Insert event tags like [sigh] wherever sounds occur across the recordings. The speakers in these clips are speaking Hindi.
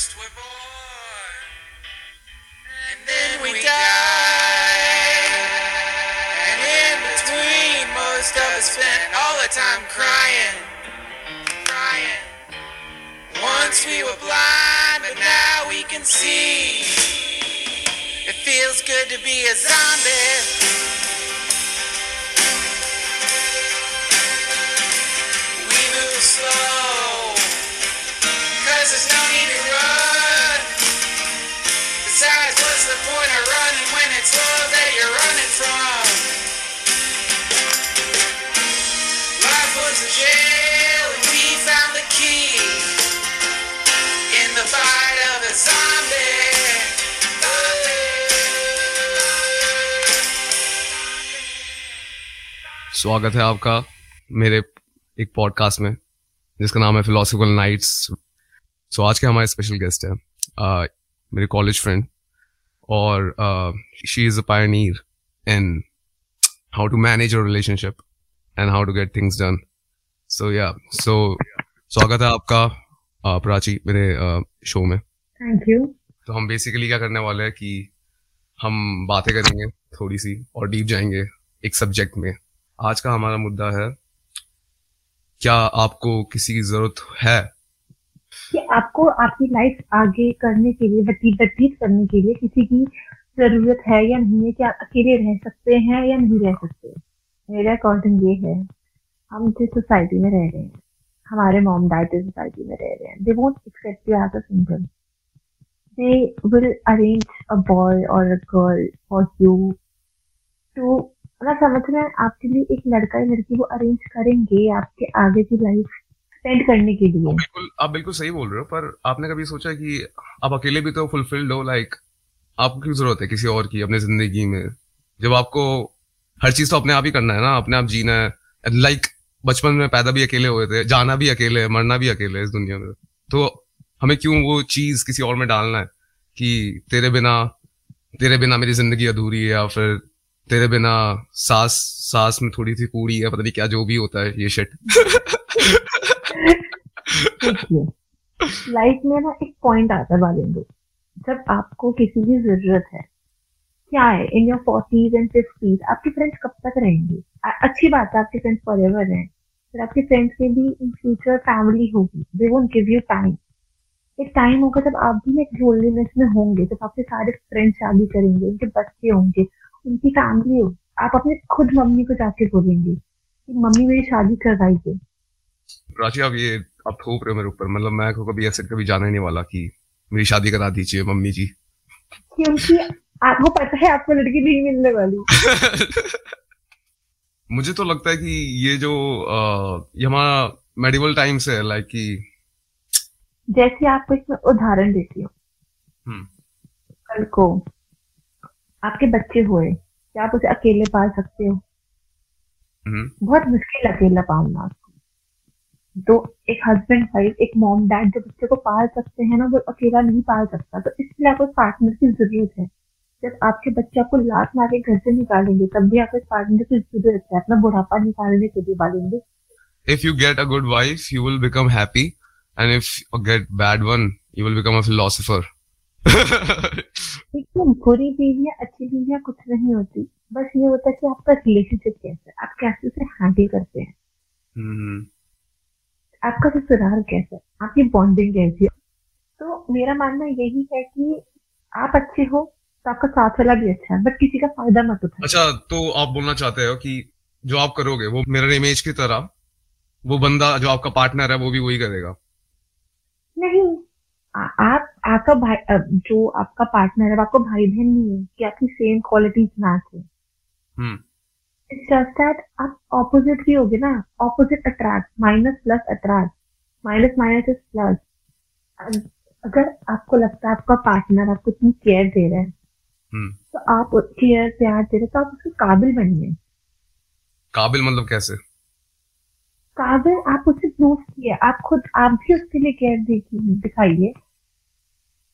first we're born, and then we die. And in between, most of us spent all the time crying, crying. Once we were blind, but now we can see. It feels good to be a zombie. स्वागत है आपका मेरे एक पॉडकास्ट में जिसका नाम है फिलोसफिकल नाइट्स सो आज के हमारे स्पेशल गेस्ट है uh, मेरे कॉलेज फ्रेंड और she is a pioneer in how to manage your relationship and how to get things done so yeah so स्वागत है आपका uh, प्राची मेरे शो में। थैंक यू तो हम बेसिकली क्या करने वाले हैं कि हम बातें करेंगे थोड़ी सी और डीप जाएँगे एक सब्जेक्ट में। आज का हमारा मुद्दा है क्या आपको किसी की ज़रूरत है? कि आपको आपकी लाइफ आगे करने के लिए व्यतीत व्यतीत करने के लिए किसी की ज़रूरत है या नहीं है कि आप अकेले रह सकते हैं या नहीं रह सकते? मेरे अकॉर्डिंग ये है। हम जिस सोसाइटी में रह रहे हैं, हमारे मॉम डैड जिस सोसाइटी में रह रहे हैं they won't accept you as a single they will arrange a boy और a girl for you too मैं समझ रहा है, आपके लिए एक लड़का या लड़की वो अरेंज करेंगे आपके आगे की लाइफ स्पेंड करने के लिए। बिल्कुल, आप बिल्कुल सही बोल रहे हो, पर आपने कभी सोचा कि आप अकेले भी तो फुलफिल्ड हो लाइक आपको क्यों ज़रूरत है किसी और की अपनी ज़िंदगी में? जब आपको हर चीज़ तो अपने आप ही करना है ना, अपने आप जीना है लाइक बचपन में पैदा भी अकेले हुए थे, जाना भी अकेले है, मरना भी अकेले है इस दुनिया में। तो हमें क्यों वो चीज़ किसी और में डालना है कि तेरे बिना तेरे बिना मेरी ज़िंदगी अधूरी है या फिर तेरे बिना सांस सांस में थोड़ी सी कूड़ी है, पता नहीं क्या जो भी होता है, ये शिट लाइफ में ना एक पॉइंट आता है बालिंदो। जब आपको किसी की ज़रूरत है, क्या है? In your forties and fifties आपके फ्रेंड्स कब तक रहेंगे? अच्छी बात है आपके फ्रेंड्स फॉर एवर हैं। फिर आपके फ्रेंड्स की भी इन फ्यूचर फैमिली होगी। They won't give you time एक टाइम होगा जब आप भी एक लोनलीनेस में होंगे जब आपके सारे फ्रेंड्स शादी करेंगे उनके बच्चे होंगे उनकी फैमिली होगी आप अपने खुद मम्मी को जाके बोलेंगे कि मम्मी मेरी शादी करवाइए प्राची आप ये आप थोप रहे हो मेरे ऊपर। मतलब मैं को कभी ऐसे कभी जाना नहीं वाला कि मेरी शादी करा दीजिए मम्मी जी। क्योंकि आपको पता है आपको लड़की नहीं मिलने वाली। [laughs] मुझे तो लगता है कि ये जो ये हमारा मेडिवल टाइम से है लाइक कि जैसे आपको इसमें उदाहरण देती हूँ। हम्म, कल को आपके बच्चे हुए क्या आप उसे अकेले पाल सकते हो? हम्म, बहुत मुश्किल अकेला पालना। आपको तो एक हस्बैंड वाइफ एक मॉम डैड जो बच्चे को पाल सकते हैं ना वो अकेला नहीं पाल सकता। तो इसलिए आपको पार्टनर की ज़रूरत है। जब आपके बच्चे आपको लात मार के घर से निकालेंगे तब भी आपको एक पार्टनर की ज़रूरत है अपना बुढ़ापा निकालने के लिए पालेंगे। If you get a good wife you will become happy. And if you get bad one you will become a philosopher. [laughs] देखिए बुरी बीवियाँ अच्छी बीवियाँ कुछ नहीं होती। बस ये होता है कि आपका रिलेशनशिप कैसा है आप कैसे उसे हैंडल करते हैं। हम्म, आपका ससुराल कैसा है आपकी बॉन्डिंग कैसी है। तो मेरा मानना यही है कि आप अच्छे हो तो आपका साथ वाला भी अच्छा है बट किसी का फ़ायदा मत उठाए अच्छा तो आप बोलना चाहते हो कि जो आप करोगे वो मिरर इमेज की तरह वो बंदा जो आपका पार्टनर है वो भी वही करेगा? नहीं आ, आप आपका भाई जो आपका पार्टनर है आपको भाई बहन नहीं है कि आपकी सेम क्वालिटीज मैच है। इट्स जस्ट दैट आप ऑपोजिट भी होगे ना opposite attract minus plus attract minus minus is plus अगर आपको लगता है आपका पार्टनर आपको इतनी केयर दे रहा है तो आप केयर प्यार दे रहे तो आप उसके काबिल बनिए। काबिल मतलब कैसे? काबिल आप उसे प्रूव किए। आप खुद आप भी उसके लिए केयर दिखाइए।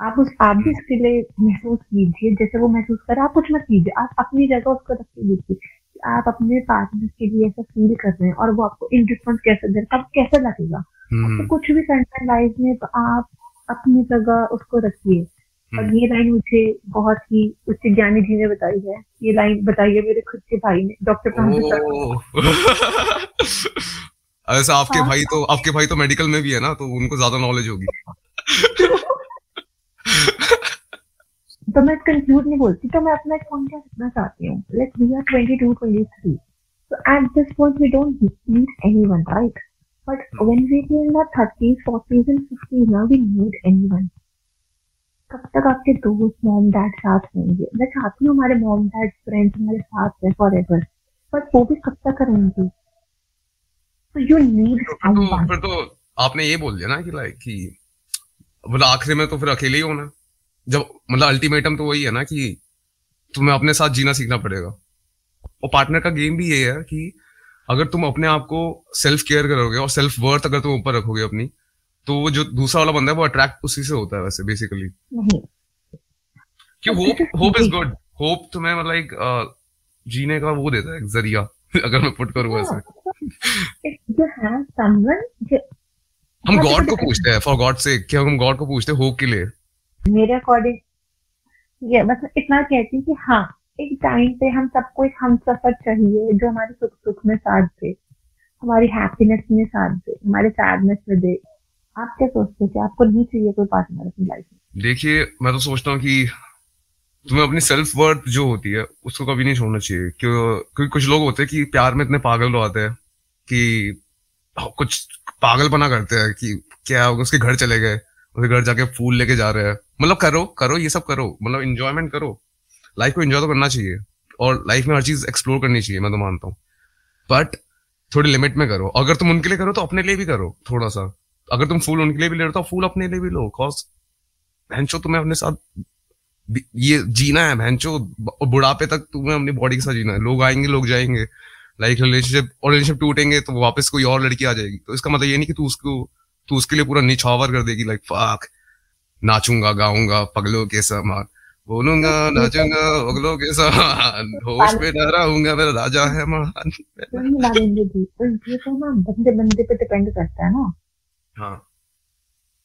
आप उस आप भी उसके लिए महसूस कीजिए जैसे वो महसूस करे आप कुछ मत कीजिए। आप अपनी जगह उसको रख के देखिए आप अपने पार्टनर के लिए ऐसा फील कर रहे हैं और वो आपको इन रिस्पॉन्स कैसे दे रहा कैसा लगेगा? हम्म। तो कुछ भी करना है लाइफ में तो आप अपनी जगह उसको रखिए। और हम्म। ये लाइन मुझे बहुत ही उच्च ज्ञानी जी ने बताई है। ये लाइन बताई है मेरे खुद के भाई ने डॉक्टर [laughs] ऐसा आपके हाँ। भाई तो आपके भाई तो मेडिकल में भी है ना तो उनको ज़्यादा नॉलेज होगी। [laughs] तो मैं कंक्लूड नहीं बोलती तो मैं अपना पॉइंट रखना चाहती हूँ? Like we are 22 23 so at this point we don't need anyone right? But when we are in our 30s 40s and 50s now we need anyone. कब तक आपके दोस्त मॉम डैड साथ रहेंगे मैं चाहती हूँ हमारे मॉम डैड फ्रेंड्स हमारे साथ रहे फॉर एवर बट वो भी कब तक रहेंगे? तो यू नीड तो तो फिर तो आपने ये बोल दिया ना कि लाइक कि मतलब आखिरी में तो फिर अकेले ही होना। जब मतलब अल्टीमेटम तो वही है ना कि तुम्हें अपने साथ जीना सीखना पड़ेगा। और पार्टनर का गेम भी ये है कि अगर तुम अपने आप को सेल्फ केयर करोगे और सेल्फ वर्थ अगर तुम ऊपर रखोगे अपनी तो वो जो दूसरा वाला बंदा है वो अट्रैक्ट उसी से होता है वैसे बेसिकली कि hope hope is good hope तुम्हें मतलब एक जीने का वो देता है ज़रिया [laughs] अगर मैं पुट करूँ हाँ। जो हम गॉड को पूछते हैं फॉर गॉड से क्या हम गॉड को पूछते हैं होप के लिए। मेरे अकॉर्डिंग ये मतलब इतना कहती हूँ कि हाँ एक टाइम पे हम सबको एक हम सफ़र चाहिए जो हमारे सुख सुख में साथ दे हमारी हैप्पीनेस में साथ दे हमारे सैडनेस में दे। आप क्या सोचते हो कि आपको नहीं चाहिए कोई पार्टनर अपनी लाइफ में? देखिए, मैं तो सोचता हूँ कि तुम्हें अपनी सेल्फ वर्थ जो होती है, उसको कभी नहीं छोड़ना चाहिए। क्यों, क्योंकि कुछ लोग होते हैं कि प्यार में इतने पागल हो आते हैं कि कुछ पागलपना करते हैं कि क्या होगा, उसके घर चले गए, उसके घर जाके फूल लेके जा रहे हैं। मतलब करो करो, ये सब करो। मतलब इंजॉयमेंट करो। लाइफ को एंजॉय तो करना चाहिए। और लाइफ में हर चीज़ एक्सप्लोर करनी चाहिए, मैं तो मानता हूँ। बट थोड़ी लिमिट में करो। अगर तुम उनके लिए करो तो अपने लिए भी करो, थोड़ा सा। अगर तुम फूल उनके लिए भी ले रहे हो तो फूल अपने लिए भी लो कॉज भैंचो तुम्हें अपने साथ ये जीना है भैंचो बुढ़ापे तक तुम्हें अपनी बॉडी के साथ जीना है। लोग आएँगे, लोग जाएँगे लाइक रिलेशनशिप और रिलेशनशिप टूटेंगे तो वापस कोई और लड़की आ जाएगी। तो इसका मतलब ये नहीं कि तू उसको, तू उसके लिए पूरा निछावर कर देगी लाइक फक नाचूँगा, गाऊँगा, पगलों के समान, बोलूँगा, नाचूँगा, पगलों के समान, होश में न रहूँगा मेरा राजा है महान। [laughs] ये तो ना बंदे बंदे पे डिपेंड करता है ना। हाँ।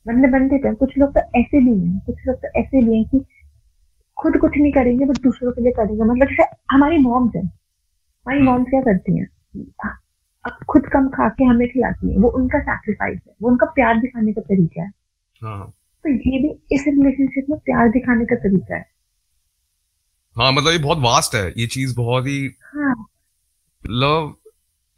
बंदे बंदे पे कुछ लोग तो ऐसे भी हैं कुछ लोग तो ऐसे भी हैं कि खुद कुछ नहीं करेंगे बट दूसरों के लिए करेंगे। मतलब जैसे हमारी मॉम्स है। हमारी मॉम्स क्या करती हैं? अब खुद कम खा के हमें खिलाती है। वो उनका सैक्रिफाइस है। वो उनका प्यार दिखाने का तरीका है। हाँ। तो ये भी इस रिलेशनशिप में प्यार दिखाने का तरीका है। हाँ मतलब ये बहुत वास्ट है। ये चीज़ बहुत ही हाँ। Love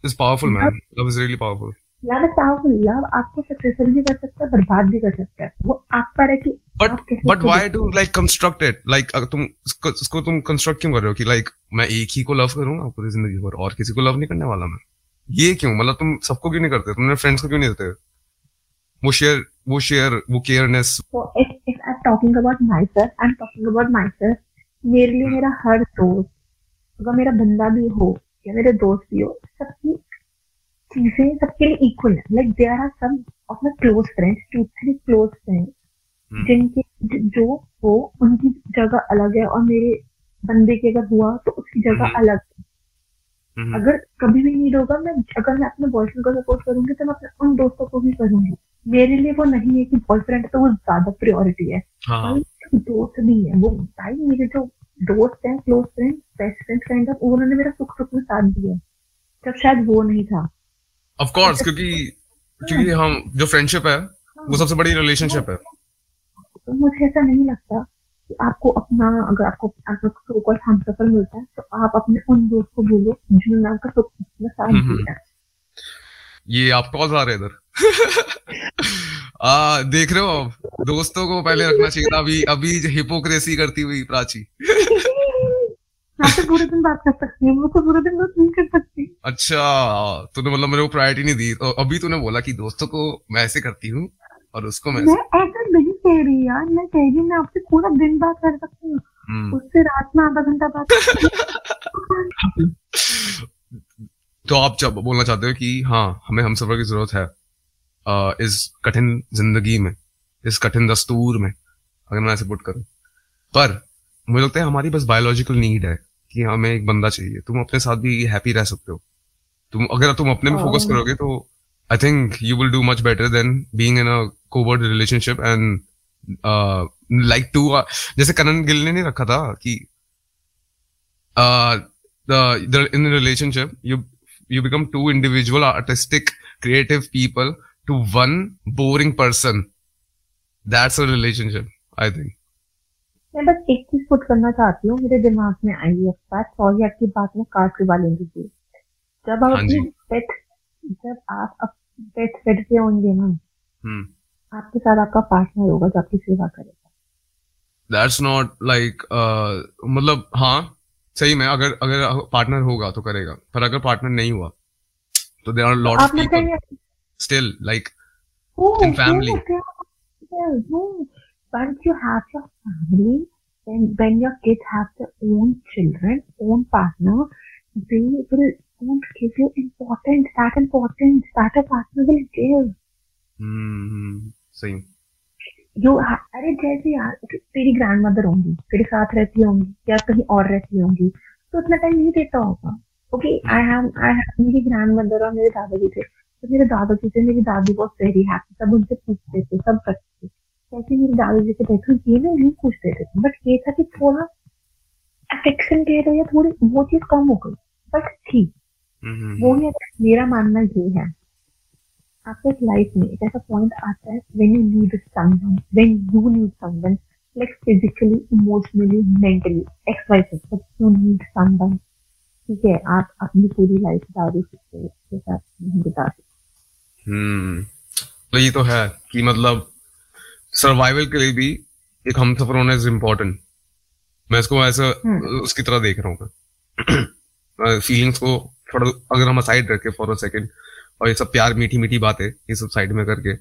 is powerful man love is really powerful love powerful love आपको सक्सेसफुल भी कर सकता है बर्बाद भी कर सकता है। वो आप पर है कि but but why to like construct it like तुम इसको, इसको तुम कंस्ट्रक्ट क्यों कर रहे हो कि लाइक मैं एक ही को लव करूँगा पूरी ज़िंदगी भर और किसी को लव नहीं करने वाला मैं? ये क्यों? मतलब तुम सबको क्यों नहीं करते? तुमने फ्रेंड्स को क्यों नहीं देते? वो शेयर वो शेयर वो careness about myself, I'm talking about myself. मेरे लिए मेरा हर दोस्त अगर मेरा बंदा भी हो या मेरे दोस्त भी हो सबकी चीज़ें सबके लिए इक्वल है। Like there are some of my close friends two three close friends जिनके जो हो उनकी जगह अलग है और मेरे बंदे की अगर हुआ तो उसकी जगह हम्म। अलग है। अगर कभी भी नीड होगा मैं अगर मैं अपने बॉयफ्रेंड को सपोर्ट करूँगी तो मैं अपने उन दोस्तों को भी करूँगी। मेरे लिए वो नहीं है कि बॉयफ्रेंड तो वो ज़्यादा प्रियोरिटी है। हाँ। दोस्त भी है वो भाई मेरे जो दोस्त हैं close friend best friend kind of उन्होंने मेरा सुख सुख में साथ दिया। जब शायद वो नहीं था। ऑफ़ कोर्स क्योंकि क्योंकि हम जो फ्रेंडशिप है वो सबसे बड़ी रिलेशनशिप है। मुझे ऐसा नहीं लगता कि आपको अपना अगर आपको आपको कोई हम सफ़र मिलता है तो आप अपने उन दोस्त को बोलो जिन्होंने आपका सुख में साथ हम्म, दिया है। ये आप कॉल आ रहे इधर। [laughs] आ देख रहे हो आप? दोस्तों को पहले रखना चाहिए था अभी अभी हिपोक्रेसी करती हुई प्राची। [laughs] मैं तो पूरे दिन बात कर सकती हूँ मैं तो पूरे दिन बात नहीं कर सकती। अच्छा तूने मतलब मेरे को प्रायोरिटी नहीं दी तो अभी तूने बोला कि दोस्तों को मैं ऐसे करती हूँ और उसको मैं मैं ऐसा नहीं कह रही यार मैं कह रही मैं आपसे पूरा दिन बात कर सकती हूँ। हम्म, उससे रात में आधा घंटा बात। [laughs] तो आप जब बोलना चाहते हो कि हाँ हमें हम सफ़र की ज़रूरत है आ, इस कठिन ज़िंदगी में इस कठिन दस्तूर में अगर मैं ऐसे पुट करूँ। पर मुझे लगता है हमारी बस बायोलॉजिकल नीड है कि हमें एक बंदा चाहिए। तुम अपने साथ भी हैप्पी रह सकते हो। तुम अगर तुम अपने में फोकस हाँ। करोगे तो I think you will do much better than being in a coward relationship and like to जैसे करण गिल ने नहीं रखा था कि in relationship you you become two individual artistic creative people to one boring person. That's a relationship i think. मैं बस एक चीज़ पुट करना चाहती हूँ मेरे दिमाग में आई है बात सॉरी आपकी बात में काट के लेंगे जी जब आप हाँ अपनी पेट जब आप पेट पेट पे होंगे ना hmm. आपके साथ आपका पार्टनर होगा जो आपकी सेवा करेगा। Not like uh, मतलब हाँ सही में अगर अगर पार्टनर होगा तो करेगा पर अगर पार्टनर नहीं हुआ तो there are lot of still like Oh, In Once you have your family, then when your kids have their own children, own partner, they will won't give you importance, that importance that a partner will give. Hmm सही You ha- अरे जैसे यार तेरी ग्रैंड मदर होंगी तेरे साथ रहती होंगी या कहीं और रहती होंगी तो उतना टाइम नहीं देता होगा ओके आई हैव आई मेरी ग्रैंड मदर और मेरे दादाजी थे तो मेरे दादाजी थे मेरी दादी बहुत वेरी हैप्पी सब उनसे पूछते थे सब करते थे जैसे मेरे दादाजी से बैठो ये ना नहीं पूछते थे। बट ये था कि थोड़ा अफेक्शन कह रहे या थोड़ी वो चीज़ कम हो गई। बट थी। हम्म वो ही मेरा मानना ये है। आपको इस लाइफ में एक ऐसा पॉइंट आता है when you need someone when you need someone like physically emotionally mentally X Y but you need someone ठीक है आप अपनी पूरी लाइफ बता दे सकते हो उसके साथ नहीं बता सकते हम्म तो ये तो है कि मतलब सर्वाइवल के लिए भी एक हम सफ़र होना इज़ इम्पोर्टेंट मैं इसको ऐसा हम्म। उसकी तरह देख रहा हूँ फीलिंग्स [clears throat] को थोड़ा अगर हम साइड रखे फॉर अ सेकंड और ये सब प्यार मीठी मीठी बातें ये सब साइड में करके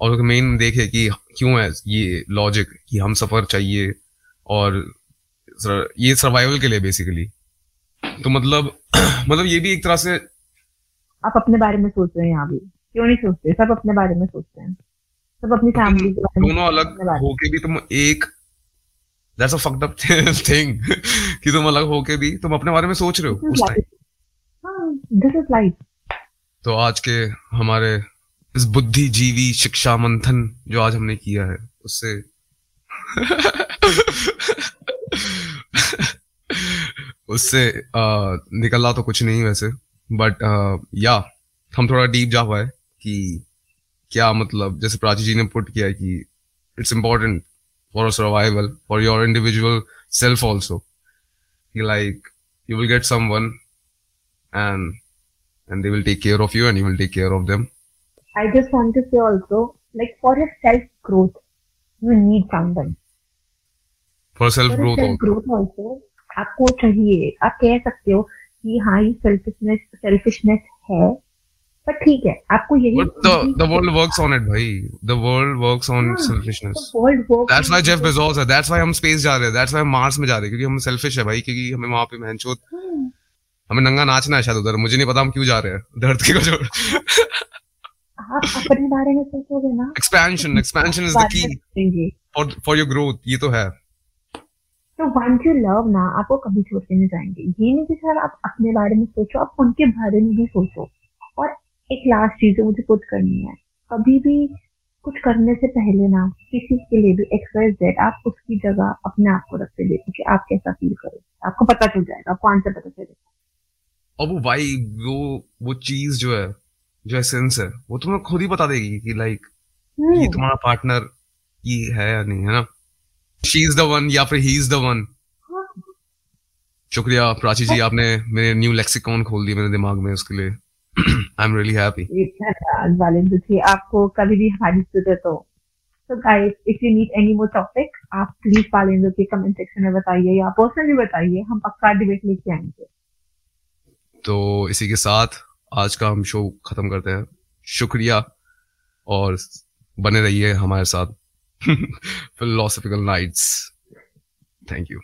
और मेन देखे कि क्यों है ये लॉजिक कि हम सफ़र चाहिए और ये सर्वाइवल के लिए बेसिकली तो मतलब [clears throat] मतलब ये भी एक तरह से आप अपने बारे में सोच रहे हैं यहाँ भी। क्यों नहीं सोचते? सब अपने बारे में सोचते हैं। सब अपनी फैमिली दोनों अलग। होके भी तुम एक that's a fucked up thing कि तुम अलग होके भी तुम अपने बारे में सोच रहे हो उस टाइम दिस इज़ लाइफ तो आज के हमारे इस बुद्धिजीवी शिक्षा मंथन जो आज हमने किया है उससे [laughs] उससे आ, निकला तो कुछ नहीं वैसे बट या हम थोड़ा डीप जा पाए कि क्या मतलब जैसे प्राची जी ने पुट किया कि it's important for our survival for your individual self also like you will get someone and and they will take care of you and you will take care of them I just want to say also like for your self growth you need someone for self growth growth also आपको चाहिए आप कह सकते हो कि हाँ ये सेल्फिशनेस सेल्फिशनेस है पर ठीक है आपको यही world works on it bhai the world works on हाँ, selfishness. World work that's why Jeff Bezos है। That's why हम space जा रहे हैं। That's why हम Mars में जा रहे हैं क्योंकि हम selfish है भाई क्योंकि हमें वहाँ पे महनचोद हमें नंगा नाचना है शायद उधर। मुझे नहीं पता हम क्यों जा रहे हैं। धरती को छोड़ आप अपने बारे में सोचोगे ना expansion expansion is the बाद key. में सोचेंगे। for for your growth ये तो है। तो वंस यू लव ना आपको कभी छोड़ के नहीं जाएँगे। ये नहीं कि सर आप अपने बारे में सोचो आप उनके बारे में भी सोचो। एक लास्ट चीज़ जो मुझे कुछ करनी है। कभी भी कुछ करने से पहले ना किसी के लिए भी एक्सप्रेस जेड आप उसकी जगह अपने आप को रख के देखो कि आप कैसा फील करो आपको पता चल जाएगा आपको आंसर पता चलेगा और वो भाई वो वो चीज़ जो है जो एसेंस है वो तुम्हें खुद ही बता देगी कि लाइक ये हम्म, तुम्हारा पार्टनर ये है या नहीं है ना? शी इज़ द वन या फिर ही इज़ द वन। शुक्रिया प्राची जी आपने मेरे न्यू लेक्सिकॉन खोल दिया मेरे दिमाग में उसके लिए। आई एम रियली हैप्पी धन्यवाद वालिंदु जी? आपको कभी भी हमारी ज़रूरत हो तो। Guys if you need any more topic आप प्लीज़ वालिंदु के कमेंट सेक्शन में बताइए या पर्सनली बताइए हम पक्का डिबेट लेके आएँगे। तो इसी के साथ आज का हम शो खत्म करते हैं। शुक्रिया और बने रहिए हमारे साथ। Philosophical nights thank you